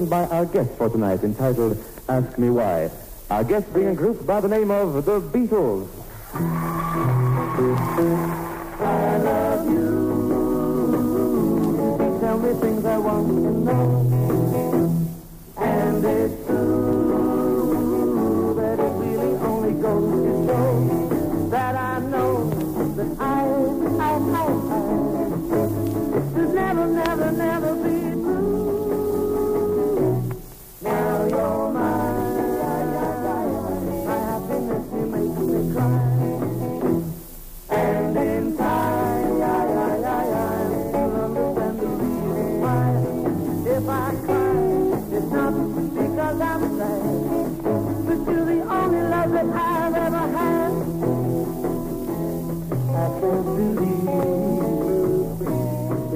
written by our guest for tonight entitled Ask Me Why. Our guest being a group by the name of The Beatles.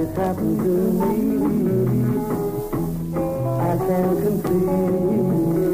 This happened to me. I can't conceive.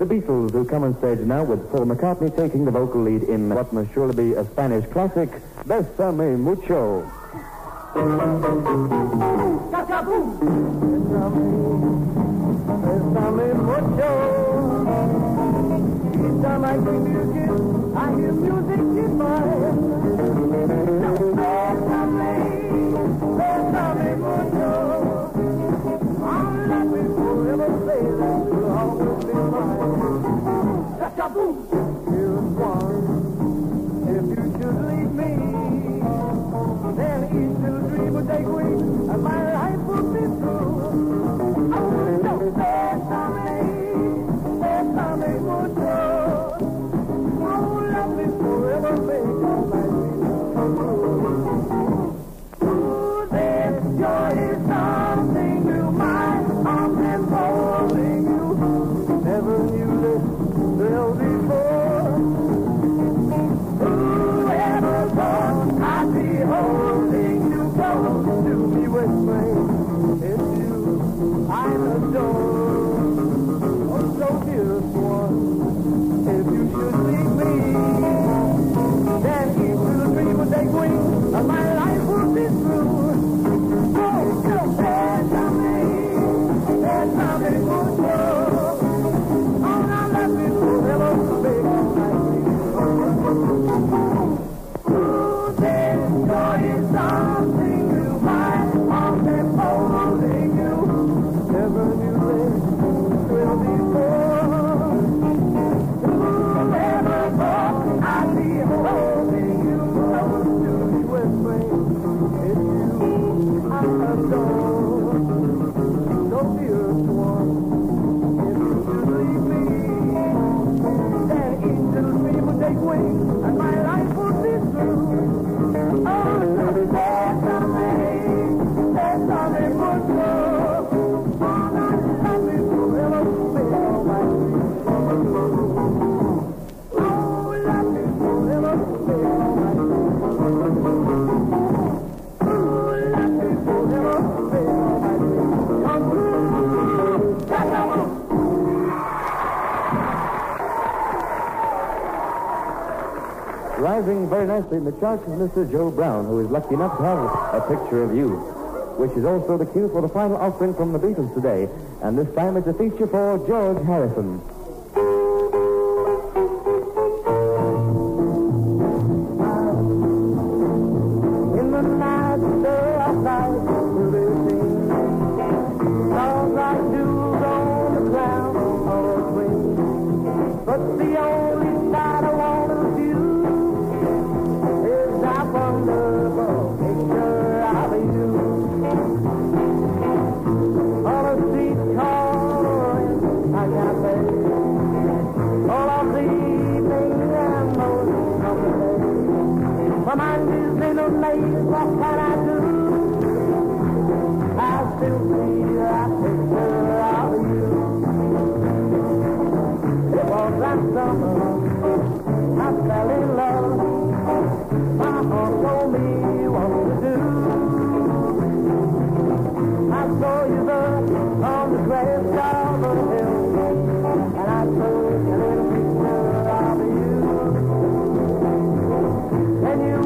The Beatles, who come on stage now with Paul McCartney taking the vocal lead in what must surely be a Spanish classic, Besame Mucho. Besame mucho. Each time I give you a kiss, I hear music in my afraid it's you I adore. Very nicely in the charts is Mr. Joe Brown, who is lucky enough to have a picture of you, which is also the cue for the final offering from the Beatles today. And this time it's a feature for George Harrison.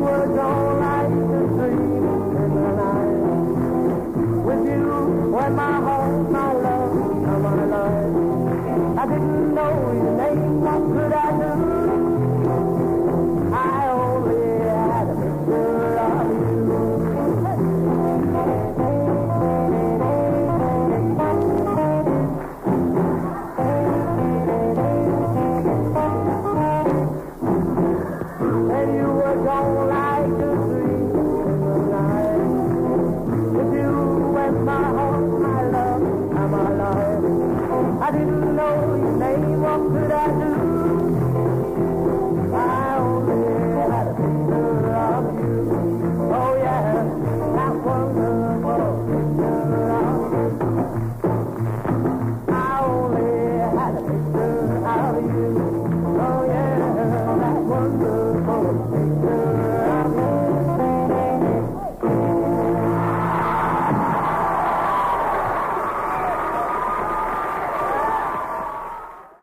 Were gone like a dream my heart, my love, my life. I didn't know your name, what could I do? I only had a picture you. You like I didn't know your name, what could I do?